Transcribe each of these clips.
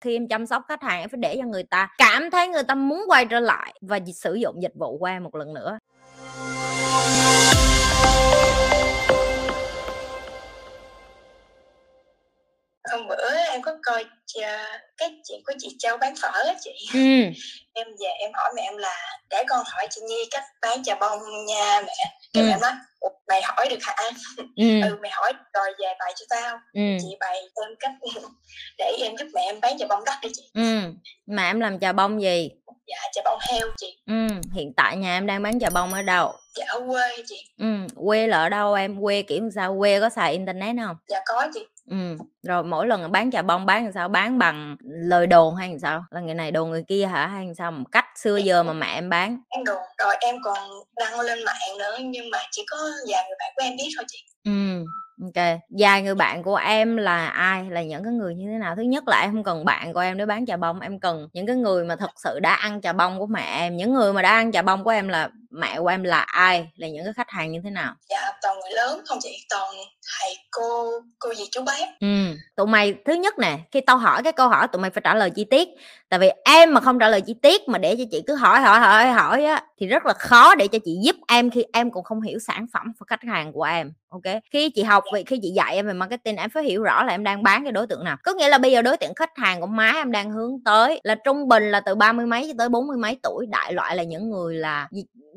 khi em chăm sóc khách hàng em phải để cho người ta cảm thấy người ta muốn quay trở lại và sử dụng dịch vụ của em một lần nữa hôm bữa em có coi uh, cái chuyện của chị Châu bán phở á chị ừ. em về em hỏi mẹ em là để con hỏi chị Nhi cách bán trà bông nha mẹ cái ừ. mẹ nói mày hỏi được hả? Ừ. ừ mày hỏi rồi về bày cho tao. Ừ. chị bày em cách để em giúp mẹ em bán trà bông đất đi chị. Ừ. Mà em làm trà bông gì? Dạ trà bông heo chị. Ừ hiện tại nhà em đang bán trà bông ở đâu? Dạ ở quê chị. Ừ quê là ở đâu em? Quê kiểu sao? Quê có xài internet không? Dạ có chị ừ rồi mỗi lần bán trà bông bán làm sao? Bán bằng lời đồn hay làm sao? Là người này đồn người kia hả? Hay làm sao? Một cách xưa giờ mà mẹ em bán. em đồn rồi em còn đăng lên mạng nữa nhưng mà chỉ có vài người bạn của em biết thôi chị. Ừ ok. Vài người bạn của em là ai? Là những cái người như thế nào? Thứ nhất là em không cần bạn của em để bán trà bông em cần những cái người mà thật sự đã ăn trà bông của mẹ em. Những người mà đã ăn trà bông của em là mẹ của em là ai? Là những cái khách hàng như thế nào? Dạ người lớn không chỉ toàn thầy cô cô gì chú bác. Ừ tụi mày, thứ nhất nè, khi tao hỏi cái câu hỏi, tụi mày phải trả lời chi tiết. Tại vì em mà không trả lời chi tiết mà để cho chị cứ hỏi hỏi hỏi hỏi á, thì rất là khó để cho chị giúp em khi em cũng không hiểu sản phẩm và khách hàng của em, ok? Khi chị học vậy khi chị dạy em về marketing, em phải hiểu rõ là em đang bán cái đối tượng nào. Có nghĩa là bây giờ đối tượng khách hàng của má em đang hướng tới là trung bình là từ ba mươi mấy cho tới bốn mươi mấy tuổi. Đại loại là những người là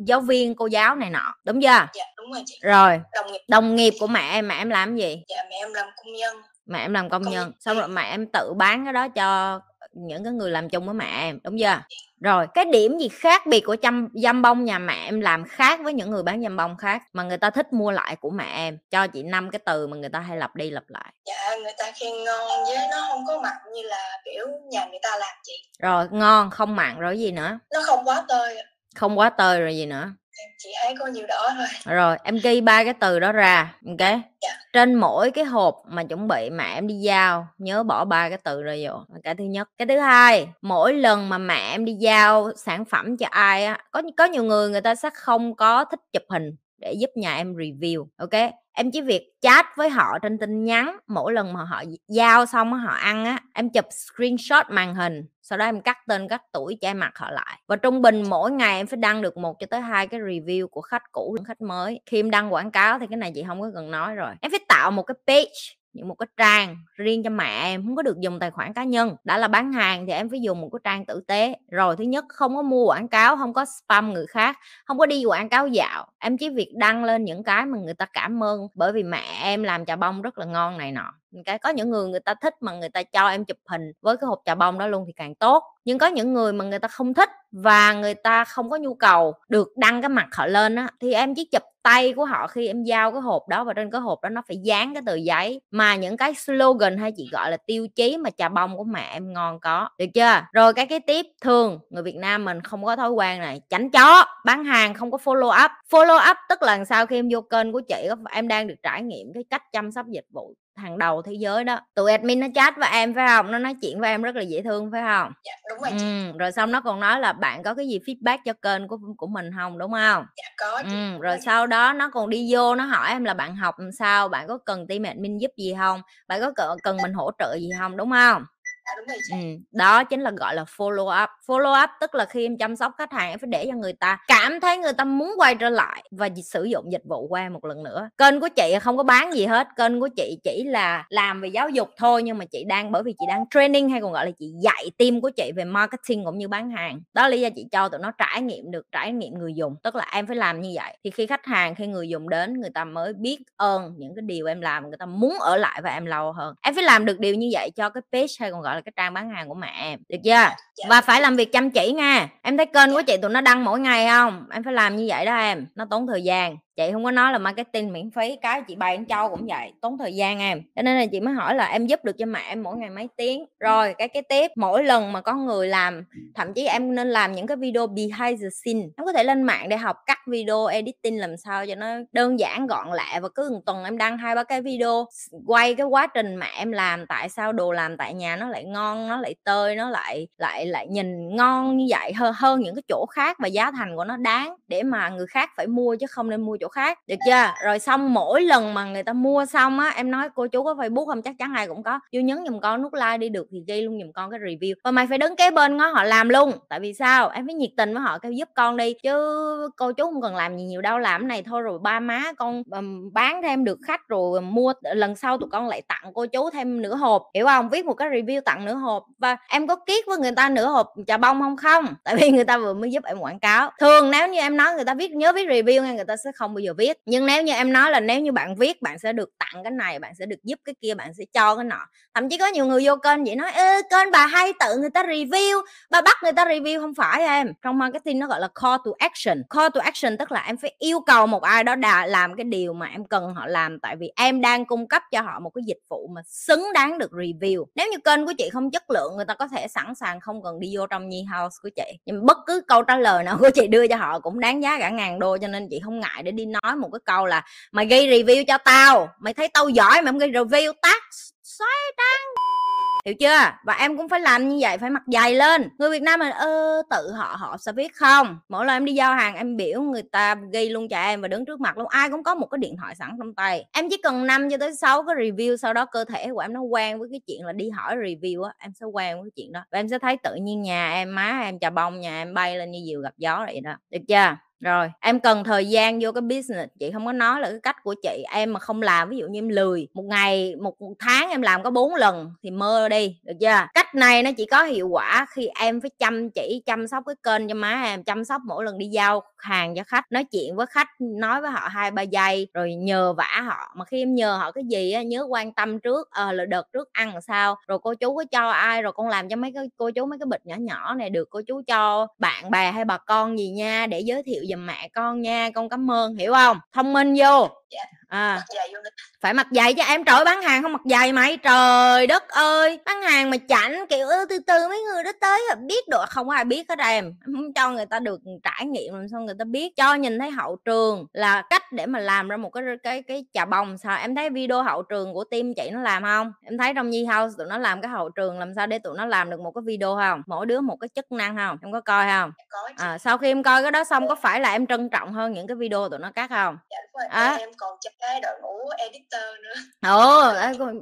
giáo viên cô giáo này nọ đúng chưa? Dạ đúng rồi chị. Rồi đồng nghiệp. đồng nghiệp của mẹ em mẹ em làm gì? Dạ mẹ em làm công nhân. Mẹ em làm công, công nhân xong rồi mẹ em tự bán cái đó cho những cái người làm chung với mẹ em đúng chưa? Dạ. rồi cái điểm gì khác biệt của chăm dăm bông nhà mẹ em làm khác với những người bán dăm bông khác mà người ta thích mua lại của mẹ em? Cho chị năm cái từ mà người ta hay lặp đi lặp lại. Dạ người ta khen ngon với nó không có mặn như là kiểu nhà người ta làm chị. Rồi ngon không mặn rồi gì nữa? Nó không quá tơi không quá tơi rồi gì nữa. Chị thấy có nhiều đó thôi. Rồi em ghi ba cái từ đó ra ok? Dạ. trên mỗi cái hộp mà chuẩn bị mẹ em đi giao nhớ bỏ ba cái từ ra vô cái thứ nhất. Cái thứ hai mỗi lần mà mẹ em đi giao sản phẩm cho ai á có có nhiều người người ta sẽ không có thích chụp hình để giúp nhà em review ok em chỉ việc chat với họ trên tin nhắn, mỗi lần mà họ giao xong họ ăn á, em chụp screenshot màn hình, sau đó em cắt tên, cắt tuổi, che mặt họ lại. Và trung bình mỗi ngày em phải đăng được một cho tới hai cái review của khách cũ, khách mới. Khi em đăng quảng cáo thì cái này chị không có cần nói rồi. Em phải tạo một cái page những một cái trang riêng cho mẹ em không có được dùng tài khoản cá nhân. Đã là bán hàng thì em phải dùng một cái trang tử tế. Rồi thứ nhất, không có mua quảng cáo không có spam người khác không có đi quảng cáo dạo. Em chỉ việc đăng lên những cái mà người ta cảm ơn bởi vì mẹ em làm trà bông rất là ngon này nọ cái có những người người ta thích mà người ta cho em chụp hình với cái hộp trà bông đó luôn thì càng tốt. Nhưng có những người mà người ta không thích và người ta không có nhu cầu được đăng cái mặt họ lên á, thì em chỉ chụp tay của họ khi em giao cái hộp đó và trên cái hộp đó nó phải dán cái tờ giấy. Mà những cái slogan hay chị gọi là tiêu chí mà trà bông của mẹ em ngon có, được chưa? Rồi cái cái tiếp thường người Việt Nam mình không có thói quen này tránh chó, bán hàng không có follow up. Follow up tức là sau khi em vô kênh của chị em đang được trải nghiệm cái cách chăm sóc dịch vụ hàng đầu thế giới đó. Tụi admin nó chat với em phải không? Nó nói chuyện với em rất là dễ thương phải không? Dạ đúng rồi ừ, rồi xong nó còn nói là bạn có cái gì feedback cho kênh của của mình không đúng không? Dạ có ừ, rồi sau đó nó còn đi vô nó hỏi em là bạn học làm sao bạn có cần team admin giúp gì không? Bạn có cần mình hỗ trợ gì không đúng không Dạ, đúng rồi chị. Ừ, đó chính là gọi là follow up. Follow up tức là khi em chăm sóc khách hàng em phải để cho người ta cảm thấy người ta muốn quay trở lại và sử dụng dịch vụ của em một lần nữa. Kênh của chị không có bán gì hết kênh của chị chỉ là làm về giáo dục thôi nhưng mà chị đang bởi vì chị đang training hay còn gọi là chị dạy team của chị về marketing cũng như bán hàng. Đó là lý do chị cho tụi nó trải nghiệm được trải nghiệm người dùng tức là em phải làm như vậy. Thì khi khách hàng khi người dùng đến người ta mới biết ơn những cái điều em làm người ta muốn ở lại và em lâu hơn. Em phải làm được điều như vậy cho cái page hay còn gọi là là cái trang bán hàng của mẹ em. Được chưa? Dạ. và phải làm việc chăm chỉ nha. Em thấy kênh của chị tụi nó đăng mỗi ngày không? Em phải làm như vậy đó em. Nó tốn thời gian chị không có nói là marketing miễn phí, cái chị bày châu cũng vậy, tốn thời gian em. Cho nên là chị mới hỏi là em giúp được cho mẹ em mỗi ngày mấy tiếng. Rồi, cái cái tiếp mỗi lần mà có người làm, thậm chí em nên làm những cái video behind the scene. Em có thể lên mạng để học cắt video, editing làm sao cho nó đơn giản, gọn lẹ và cứ một tuần em đăng hai, ba cái video quay cái quá trình mà em làm, tại sao đồ làm tại nhà nó lại ngon, nó lại tơi, nó lại lại lại nhìn ngon như vậy hơn hơn những cái chỗ khác và giá thành của nó đáng để mà người khác phải mua chứ không nên mua chỗ khác. Được chưa? Rồi xong mỗi lần mà người ta mua xong á, em nói cô chú có facebook không? Chắc chắn ai cũng có. Vô nhấn giùm con nút like đi, được thì ghi luôn giùm con cái review. Và mày phải đứng kế bên ngó họ làm luôn. Tại vì sao? Em phải nhiệt tình với họ, kêu giúp con đi. Chứ cô chú không cần làm gì nhiều đâu, làm cái này thôi rồi ba má con bán thêm được khách rồi mua, lần sau tụi con lại tặng cô chú thêm nửa hộp. Hiểu không? Viết một cái review tặng nửa hộp. Và em có kiết với người ta nửa hộp trà bông không? Không. Tại vì người ta vừa mới giúp em quảng cáo. Thường nếu như em nói người ta viết, nhớ viết review nghe người ta sẽ không bao giờ viết. Nhưng nếu như em nói là nếu như bạn viết, bạn sẽ được tặng cái này, bạn sẽ được giúp cái kia, bạn sẽ cho cái nọ. Thậm chí có nhiều người vô kênh vậy nói, ê, kênh bà hay tự người ta review, bà bắt người ta review. Không phải em. Trong marketing nó gọi là call to action. Call to action tức là em phải yêu cầu một ai đó đã làm cái điều mà em cần họ làm. Tại vì em đang cung cấp cho họ một cái dịch vụ mà xứng đáng được review. Nếu như kênh của chị không chất lượng, người ta có thể sẵn sàng không cần đi vô trong nhi house của chị. Nhưng bất cứ câu trả lời nào của chị đưa cho họ cũng đáng giá cả ngàn đô, cho nên chị không ngại để đi nói một cái câu là, mày ghi review cho tao, mày thấy tao giỏi mà không ghi review tắt xoay trắng. Hiểu chưa? Và em cũng phải làm như vậy, phải mặc dày lên. Người việt nam là ơ, tự họ họ sẽ biết không? Mỗi lần em đi giao hàng, em biểu người ta ghi luôn cho em và đứng trước mặt luôn, ai cũng có một cái điện thoại sẵn trong tay. Em chỉ cần năm cho tới sáu cái review sau đó, cơ thể của em nó quen với cái chuyện là đi hỏi review á, em sẽ quen với cái chuyện đó. Và em sẽ thấy tự nhiên nhà em, má em chà bông, nhà em bay lên như diều gặp gió vậy đó. Được chưa? Rồi. Em cần thời gian vô cái business chị không có nói là cái cách của chị. Em mà không làm ví dụ như em lười một ngày một tháng em làm có bốn lần thì mơ đi được chưa? Cách này nó chỉ có hiệu quả khi em phải chăm chỉ chăm sóc cái kênh cho má em chăm sóc mỗi lần đi giao hàng cho khách nói chuyện với khách nói với họ hai ba giây rồi nhờ vả họ. Mà khi em nhờ họ cái gì á nhớ quan tâm trước à, là đợt trước ăn là sao rồi cô chú có cho ai rồi con làm cho mấy cái cô chú mấy cái bịch nhỏ nhỏ này được cô chú cho bạn bè hay bà con gì nha để giới thiệu giùm mẹ con nha con cảm ơn hiểu không thông minh vô yeah à. Dạ phải mặc giày cho em trời bán hàng không mặc giày mày. Trời đất ơi bán hàng mà chảnh kiểu "Ơ, từ từ mấy người đó tới là biết được. Không có ai biết hết em. Em không cho người ta được trải nghiệm làm sao người ta biết. Cho nhìn thấy hậu trường là cách để mà làm ra một cái cái cái trà bông sao em thấy video hậu trường của team chị nó làm không? Em thấy trong Nhi House tụi nó làm cái hậu trường làm sao để tụi nó làm được một cái video không? Mỗi đứa một cái chức năng không? Em có coi không? Chị. À, sau khi em coi cái đó xong có phải là em trân trọng hơn những cái video tụi nó cắt không? Dạ rồi à. em còn trong cái đội ngũ editor nữa. Ồ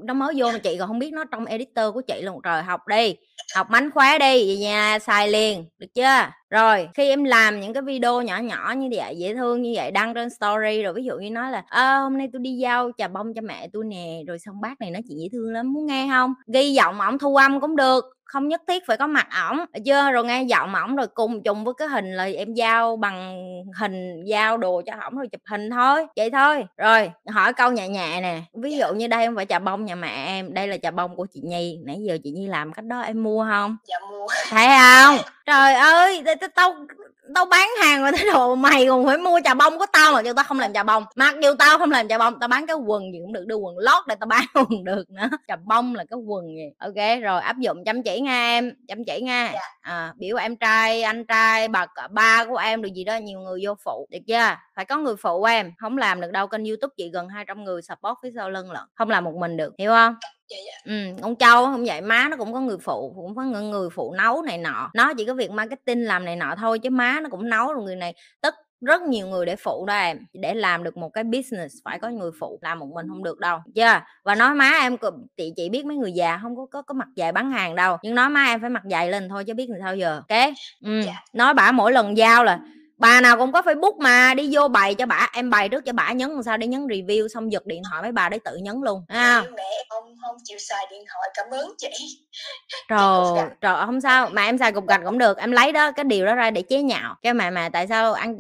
nó mới vô mà chị còn không biết nó trong editor của chị luôn trời học đi học mánh khóe đi về nhà xài liền được chưa? Rồi khi em làm những cái video nhỏ nhỏ như vậy dễ thương như vậy đăng trên story rồi ví dụ như nói là "Ơ, hôm nay tôi đi giao trà bông cho mẹ tôi nè rồi xong bác này nói chuyện dễ thương lắm muốn nghe không? Ghi giọng ổng thu âm cũng được không nhất thiết phải có mặt ổng chưa rồi nghe giọng ổng rồi cùng chung với cái hình là em giao bằng hình giao đồ cho ổng rồi chụp hình thôi vậy thôi. Rồi hỏi câu nhẹ nhẹ nè ví dụ như đây không phải trà bông nhà mẹ em đây là trà bông của chị nhi. Nãy giờ chị nhi làm cách đó em mua không? Dạ mua. Thấy không? Trời ơi tao tao- bán hàng mà thế độ mày còn phải mua trà bông? Của tao mà cho tao không làm trà bông. Mặc dù tao không làm trà bông tao bán cái quần gì cũng được đưa quần lót để tao bán còn được nữa. Trà bông là cái quần gì? Ok rồi áp dụng chăm chỉ nha em chăm chỉ nha. Dạ. à, biểu em trai anh trai bà ba của em được gì đó nhiều người vô phụ. Được chưa? Phải có người phụ em không làm được đâu kênh youtube chị gần 200 người support phía sau lưng lận. Không làm một mình được hiểu không dạ dạ Ừm, con Châu không vậy, má nó cũng có người phụ, cũng có người người phụ nấu này nọ. Nó chỉ có việc marketing làm này nọ thôi chứ má nó cũng nấu rồi người này tức rất nhiều người để phụ đó em. Để làm được một cái business phải có người phụ, làm một mình không được đâu. Chưa? Và nói má em chị chị biết mấy người già không có có có mặt dày bán hàng đâu, nhưng nói má em phải mặt dày lên thôi chứ biết làm sao giờ. Ok? Ừ. Dạ. Nói bả mỗi lần giao là bà nào cũng có Facebook mà đi vô bày cho bả em bày trước cho bả nhấn làm sao để nhấn review xong giật điện thoại mấy bà để tự nhấn luôn à, mẹ không không chịu xài điện thoại cảm ơn chị. Trời trời không sao mà em xài cục gạch cũng được em lấy đó cái điều đó ra để chế nhạo. Kêu mà mà tại sao ăn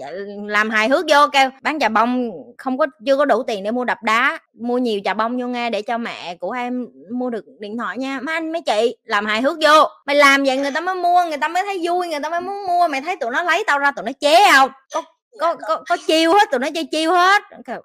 làm hài hước vô kêu bán trà bông không có chưa có đủ tiền để mua đập đá mua nhiều trà bông vô nghe để cho mẹ của em mua được điện thoại nha. Mấy anh, mấy chị, làm hài hước vô. Mày làm vậy người ta mới mua, người ta mới thấy vui, người ta mới muốn mua. Mày thấy tụi nó lấy tao ra, tụi nó chế không? Có có có có. chiêu hết tụi nó chơi chiêu hết.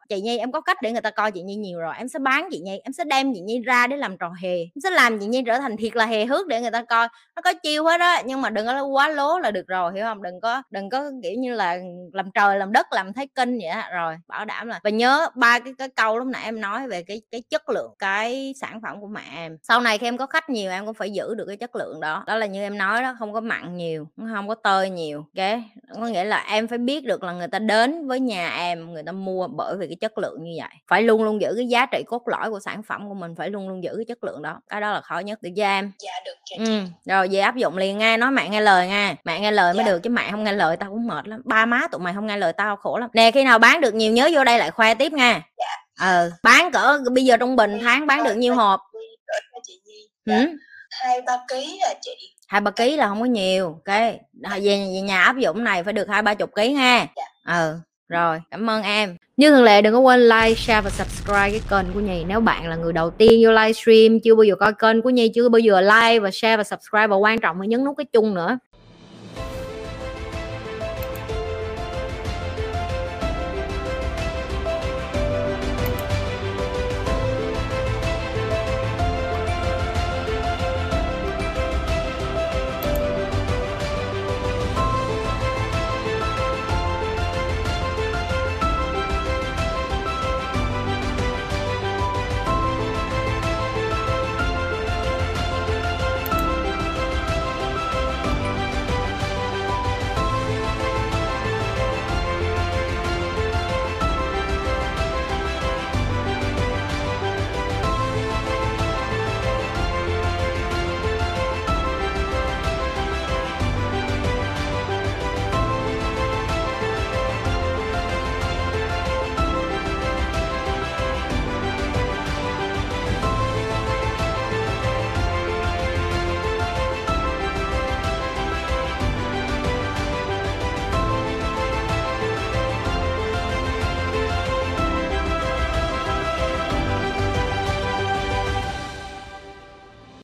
Chị nhi em có cách để người ta coi chị nhi nhiều rồi em sẽ bán chị nhi em sẽ đem chị nhi ra để làm trò hề em sẽ làm chị nhi trở thành thiệt là hề hước để người ta coi. Nó có chiêu hết á nhưng mà đừng có quá lố là được rồi hiểu không? Đừng có đừng có kiểu như là làm trời làm đất làm thấy kinh vậy á. Rồi bảo đảm là và nhớ ba cái cái câu lúc nãy em nói về cái cái chất lượng cái sản phẩm của mẹ em. Sau này khi em có khách nhiều em cũng phải giữ được cái chất lượng đó. Đó là như em nói đó không có mặn nhiều không có tơi nhiều ok? Có nghĩa là em phải biết được là người ta đến với nhà em người ta mua bởi vì cái chất lượng như vậy phải luôn luôn giữ cái giá trị cốt lõi của sản phẩm của mình phải luôn luôn giữ cái chất lượng đó cái đó là khó nhất được cho em dạ được chị ừ. rồi về áp dụng liền nghe nói mẹ nghe lời nghe mẹ nghe lời mới Dạ. được chứ mẹ không nghe lời tao cũng mệt lắm ba má tụi mày không nghe lời tao khổ lắm nè khi nào bán được nhiều nhớ vô đây lại khoe tiếp nha Dạ. ờ bán cỡ bây giờ trung bình tháng bán được nhiêu hộp dạ. ừ? hai ba ký à chị hai ba ký là không có nhiều cái về, về nhà áp dụng này phải được hai ba chục ký ha Dạ ừ rồi, cảm ơn em. Như thường lệ, đừng có quên like, share và subscribe cái kênh của nhì nếu bạn là người đầu tiên vô livestream, chưa bao giờ coi kênh của nhi, chưa bao giờ like và share và subscribe, và quan trọng là nhấn nút cái chung nữa.